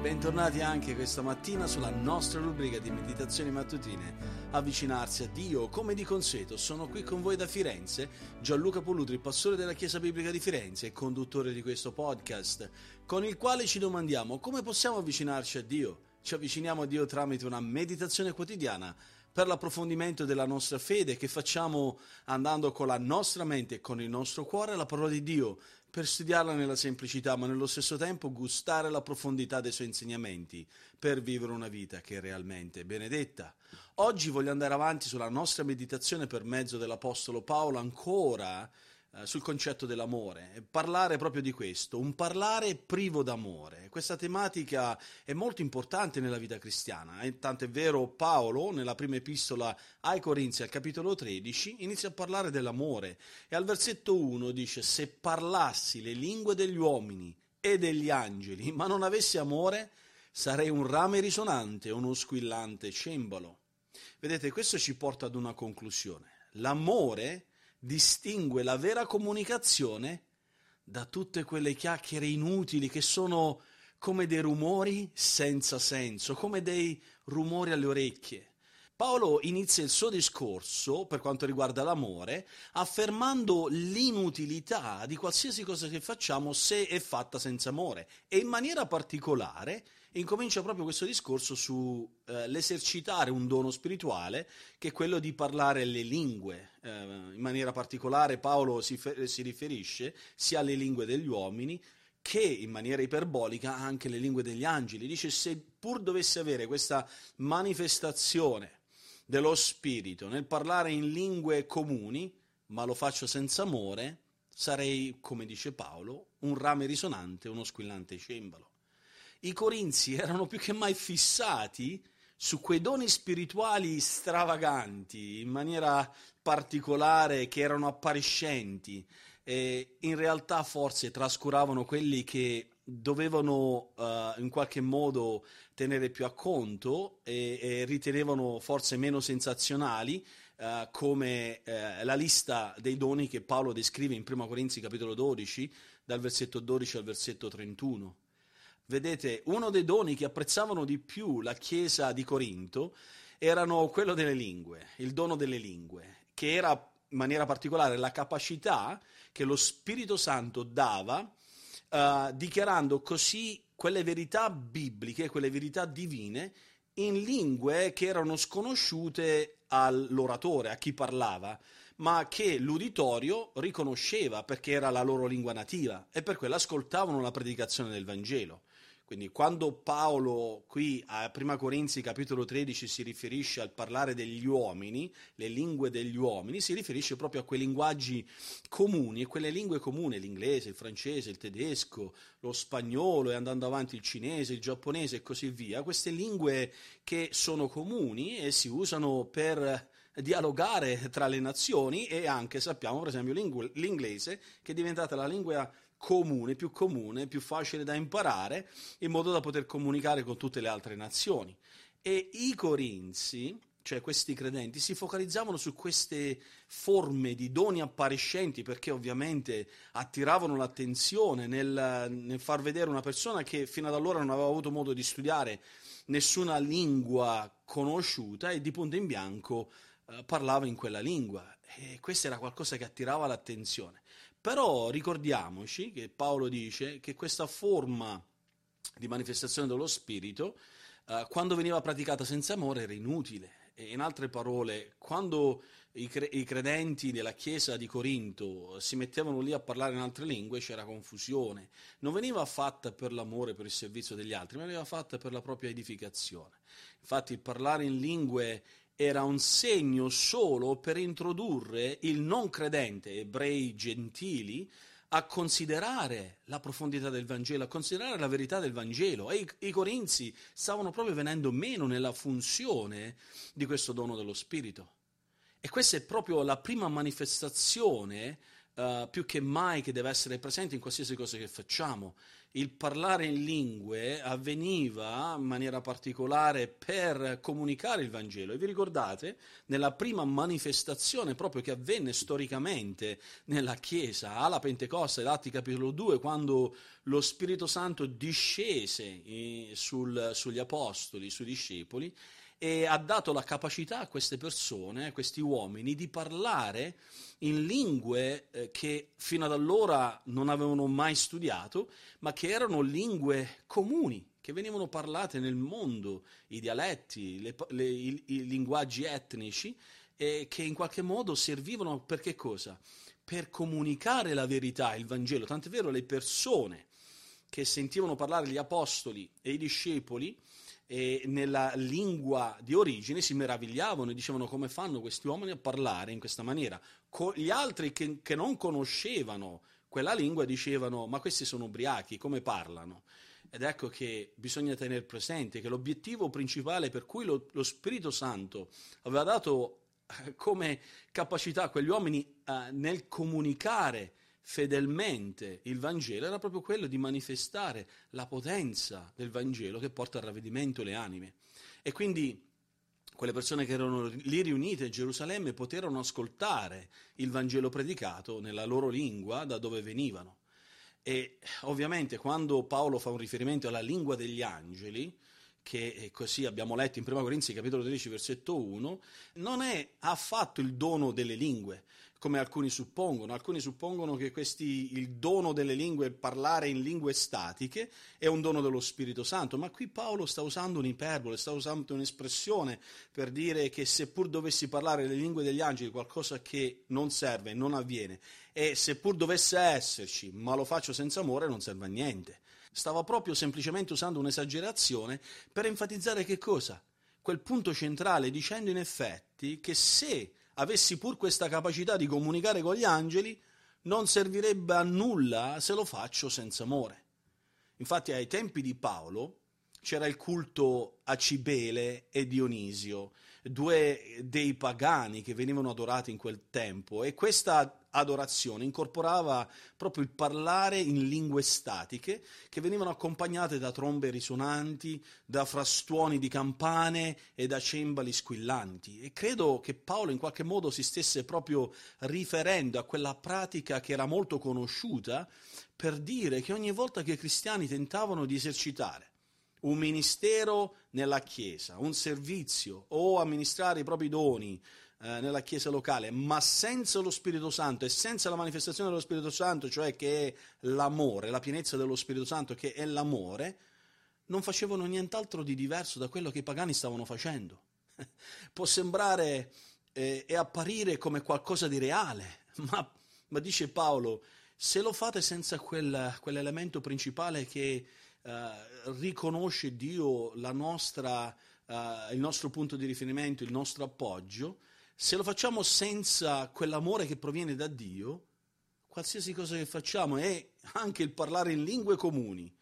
bentornati anche questa mattina sulla nostra rubrica di meditazioni mattutine. Avvicinarsi a Dio come di consueto. Sono qui con voi da Firenze, Gianluca Pollutri, pastore della Chiesa Biblica di Firenze e conduttore di questo podcast, con il quale ci domandiamo come possiamo avvicinarci a Dio. Ci avviciniamo a Dio tramite una meditazione quotidiana per l'approfondimento della nostra fede che facciamo andando con la nostra mente e con il nostro cuore alla parola di Dio, per studiarla nella semplicità, ma nello stesso tempo gustare la profondità dei suoi insegnamenti, per vivere una vita che è realmente benedetta. Oggi voglio andare avanti sulla nostra meditazione per mezzo dell'Apostolo Paolo ancora eh, sul concetto dell'amore parlare proprio di questo, un parlare privo d'amore. Questa tematica è molto importante nella vita cristiana, e tanto è vero Paolo nella prima epistola ai Corinzi al capitolo 13 inizia a parlare dell'amore e al versetto 1 dice se parlassi le lingue degli uomini e degli angeli, ma non avessi amore, sarei un rame risonante, uno squillante cembalo. Vedete, questo ci porta ad una conclusione. L'amore distingue la vera comunicazione da tutte quelle chiacchiere inutili che sono come dei rumori senza senso, come dei rumori alle orecchie. Paolo inizia il suo discorso per quanto riguarda l'amore affermando l'inutilità di qualsiasi cosa che facciamo se è fatta senza amore e in maniera particolare incomincia proprio questo discorso sull'esercitare eh, un dono spirituale che è quello di parlare le lingue. Eh, in maniera particolare Paolo si, si riferisce sia alle lingue degli uomini che in maniera iperbolica anche le lingue degli angeli. Dice se pur dovesse avere questa manifestazione dello spirito. Nel parlare in lingue comuni, ma lo faccio senza amore, sarei, come dice Paolo, un rame risonante, uno squillante cembalo. I corinzi erano più che mai fissati su quei doni spirituali stravaganti, in maniera particolare, che erano appariscenti e in realtà forse trascuravano quelli che dovevano uh, in qualche modo tenere più a conto e, e ritenevano forse meno sensazionali uh, come uh, la lista dei doni che Paolo descrive in 1 Corinzi capitolo 12 dal versetto 12 al versetto 31. Vedete, uno dei doni che apprezzavano di più la Chiesa di Corinto erano quello delle lingue, il dono delle lingue, che era in maniera particolare la capacità che lo Spirito Santo dava, uh, dichiarando così quelle verità bibliche, quelle verità divine, in lingue che erano sconosciute all'oratore, a chi parlava, ma che l'uditorio riconosceva perché era la loro lingua nativa e per quello ascoltavano la predicazione del Vangelo. Quindi quando Paolo qui a 1 Corinzi capitolo 13 si riferisce al parlare degli uomini, le lingue degli uomini, si riferisce proprio a quei linguaggi comuni e quelle lingue comuni, l'inglese, il francese, il tedesco, lo spagnolo e andando avanti il cinese, il giapponese e così via, queste lingue che sono comuni e si usano per dialogare tra le nazioni e anche sappiamo per esempio l'inglese che è diventata la lingua comune, più comune, più facile da imparare, in modo da poter comunicare con tutte le altre nazioni. E i corinzi, cioè questi credenti, si focalizzavano su queste forme di doni appariscenti perché ovviamente attiravano l'attenzione nel, nel far vedere una persona che fino ad allora non aveva avuto modo di studiare nessuna lingua conosciuta e di punto in bianco eh, parlava in quella lingua e questo era qualcosa che attirava l'attenzione. Però ricordiamoci che Paolo dice che questa forma di manifestazione dello Spirito, eh, quando veniva praticata senza amore, era inutile. E in altre parole, quando i, cre- i, credenti della chiesa di Corinto si mettevano lì a parlare in altre lingue, c'era confusione. Non veniva fatta per l'amore, per il servizio degli altri, ma veniva fatta per la propria edificazione. Infatti, parlare in lingue era un segno solo per introdurre il non credente, ebrei gentili, a considerare la profondità del Vangelo, a considerare la verità del Vangelo. E i, i, Corinzi stavano proprio venendo meno nella funzione di questo dono dello Spirito. E questa è proprio la prima manifestazione, uh, più che mai, che deve essere presente in qualsiasi cosa che facciamo, il parlare in lingue avveniva in maniera particolare per comunicare il Vangelo. E vi ricordate, nella prima manifestazione proprio che avvenne storicamente nella Chiesa, alla Pentecoste, Atti capitolo 2, quando lo Spirito Santo discese eh, sugli apostoli, sui discepoli, e ha dato la capacità a queste persone, a questi uomini, di parlare in lingue eh, che fino ad allora non avevano mai studiato, ma che erano lingue comuni, che venivano parlate nel mondo, i dialetti, le, le, i, i, linguaggi etnici, e che in qualche modo servivano per che cosa? Per comunicare la verità, il Vangelo. Tant'è vero le persone che sentivano parlare gli apostoli e i discepoli, e nella lingua di origine si meravigliavano e dicevano come fanno questi uomini a parlare in questa maniera. Co- gli altri che, che, non conoscevano quella lingua dicevano ma questi sono ubriachi, come parlano? Ed ecco che bisogna tenere presente che l'obiettivo principale per cui lo, lo Spirito Santo aveva dato eh, come capacità a quegli uomini eh, nel comunicare fedelmente il Vangelo era proprio quello di manifestare la potenza del Vangelo che porta al ravvedimento le anime. E quindi quelle persone che erano lì riunite a Gerusalemme poterono ascoltare il Vangelo predicato nella loro lingua da dove venivano. E ovviamente quando Paolo fa un riferimento alla lingua degli angeli, che così abbiamo letto in 1 Corinzi capitolo 13 versetto 1, non è affatto il dono delle lingue, come alcuni suppongono. Alcuni suppongono che questi, il dono delle lingue, parlare in lingue statiche, è un dono dello Spirito Santo, ma qui Paolo sta usando un'iperbole, sta usando un'espressione per dire che seppur dovessi parlare le lingue degli angeli, qualcosa che non serve, non avviene, e seppur dovesse esserci, ma lo faccio senza amore, non serve a niente. Stava proprio semplicemente usando un'esagerazione per enfatizzare che cosa? Quel punto centrale, dicendo in effetti che se avessi pur questa capacità di comunicare con gli angeli, non servirebbe a nulla se lo faccio senza amore. Infatti ai tempi di Paolo c'era il culto a Cibele e Dionisio, due dei pagani che venivano adorati in quel tempo e questa adorazione incorporava proprio il parlare in lingue statiche che venivano accompagnate da trombe risonanti, da frastuoni di campane e da cembali squillanti. E credo che Paolo in qualche modo si stesse proprio riferendo a quella pratica che era molto conosciuta per dire che ogni volta che i cristiani tentavano di esercitare un ministero nella Chiesa, un servizio o amministrare i propri doni eh, nella Chiesa locale, ma senza lo Spirito Santo e senza la manifestazione dello Spirito Santo, cioè che è l'amore, la pienezza dello Spirito Santo, che è l'amore, non facevano nient'altro di diverso da quello che i pagani stavano facendo. Può sembrare eh, e apparire come qualcosa di reale, ma, ma dice Paolo, se lo fate senza quel, quell'elemento principale che Uh, riconosce Dio nostra, uh, il nostro punto di riferimento, il nostro appoggio, se lo facciamo senza quell'amore che proviene da Dio, qualsiasi cosa che facciamo è anche il parlare in lingue comuni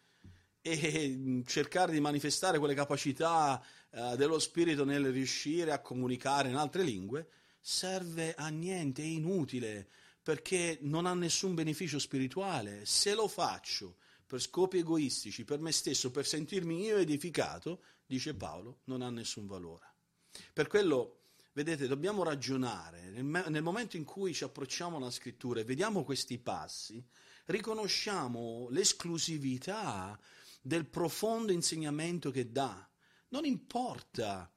e cercare di manifestare quelle capacità uh, dello Spirito nel riuscire a comunicare in altre lingue, serve a niente, è inutile, perché non ha nessun beneficio spirituale. Se lo faccio per scopi egoistici, per me stesso, per sentirmi io edificato, dice Paolo, non ha nessun valore. Per quello, vedete, dobbiamo ragionare, nel, nel momento in cui ci approcciamo alla scrittura e vediamo questi passi, riconosciamo l'esclusività del profondo insegnamento che dà. Non importa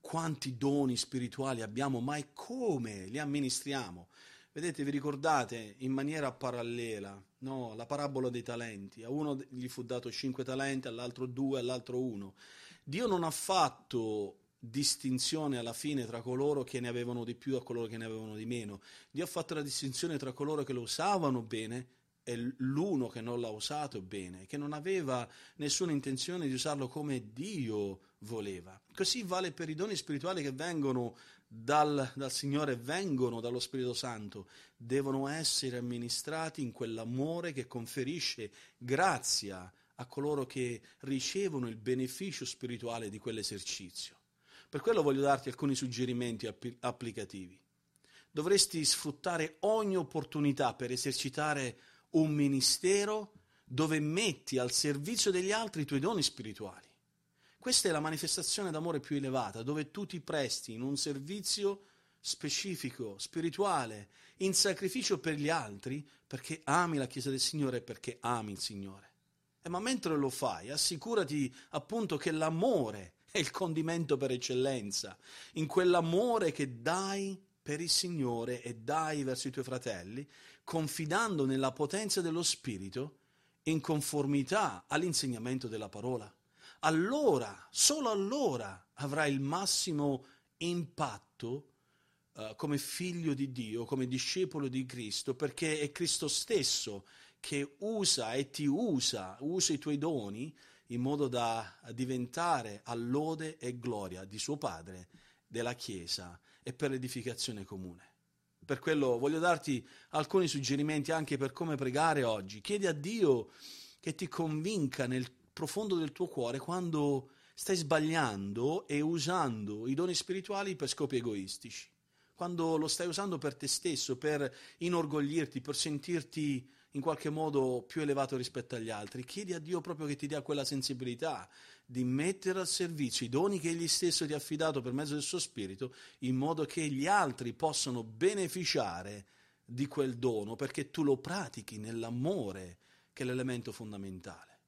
quanti doni spirituali abbiamo, ma è come li amministriamo. Vedete, vi ricordate in maniera parallela no, la parabola dei talenti? A uno gli fu dato cinque talenti, all'altro due, all'altro uno. Dio non ha fatto distinzione alla fine tra coloro che ne avevano di più e coloro che ne avevano di meno. Dio ha fatto la distinzione tra coloro che lo usavano bene e l'uno che non l'ha usato bene, che non aveva nessuna intenzione di usarlo come Dio voleva. Così vale per i doni spirituali che vengono dal, dal Signore vengono dallo Spirito Santo devono essere amministrati in quell'amore che conferisce grazia a coloro che ricevono il beneficio spirituale di quell'esercizio. Per quello voglio darti alcuni suggerimenti applicativi. Dovresti sfruttare ogni opportunità per esercitare un ministero dove metti al servizio degli altri i tuoi doni spirituali. Questa è la manifestazione d'amore più elevata, dove tu ti presti in un servizio specifico, spirituale, in sacrificio per gli altri, perché ami la Chiesa del Signore e perché ami il Signore. E ma mentre lo fai, assicurati appunto che l'amore è il condimento per eccellenza, in quell'amore che dai per il Signore e dai verso i tuoi fratelli, confidando nella potenza dello Spirito, in conformità all'insegnamento della parola. Allora, solo allora avrai il massimo impatto uh, come figlio di Dio, come discepolo di Cristo, perché è Cristo stesso che usa e ti usa, usa i tuoi doni in modo da diventare all'ode e gloria di suo Padre, della Chiesa e per l'edificazione comune. Per quello voglio darti alcuni suggerimenti anche per come pregare oggi. Chiedi a Dio che ti convinca nel profondo del tuo cuore quando stai sbagliando e usando i doni spirituali per scopi egoistici. Quando lo stai usando per te stesso, per inorgoglirti, per sentirti in qualche modo più elevato rispetto agli altri, chiedi a Dio proprio che ti dia quella sensibilità di mettere al servizio i doni che Egli stesso ti ha affidato per mezzo del suo Spirito, in modo che gli altri possano beneficiare di quel dono, perché tu lo pratichi nell'amore, che è l'elemento fondamentale.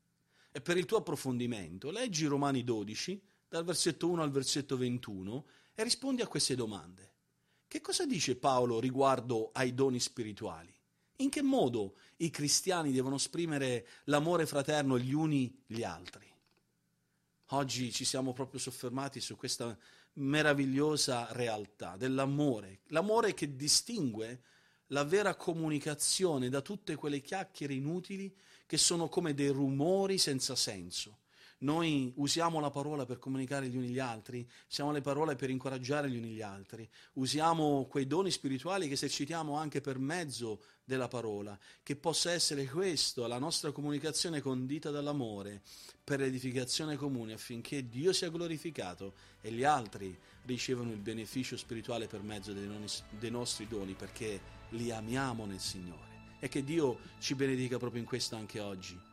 E per il tuo approfondimento, leggi Romani 12, dal versetto 1 al versetto 21, e rispondi a queste domande. Che cosa dice Paolo riguardo ai doni spirituali? In che modo i cristiani devono esprimere l'amore fraterno gli uni gli altri? Oggi ci siamo proprio soffermati su questa meravigliosa realtà dell'amore, l'amore che distingue la vera comunicazione da tutte quelle chiacchiere inutili che sono come dei rumori senza senso. Noi usiamo la parola per comunicare gli uni gli altri, usiamo le parole per incoraggiare gli uni gli altri, usiamo quei doni spirituali che esercitiamo anche per mezzo della parola, che possa essere questo, la nostra comunicazione condita dall'amore per l'edificazione comune affinché Dio sia glorificato e gli altri ricevano il beneficio spirituale per mezzo dei, non, dei nostri doni perché li amiamo nel Signore. E che Dio ci benedica proprio in questo anche oggi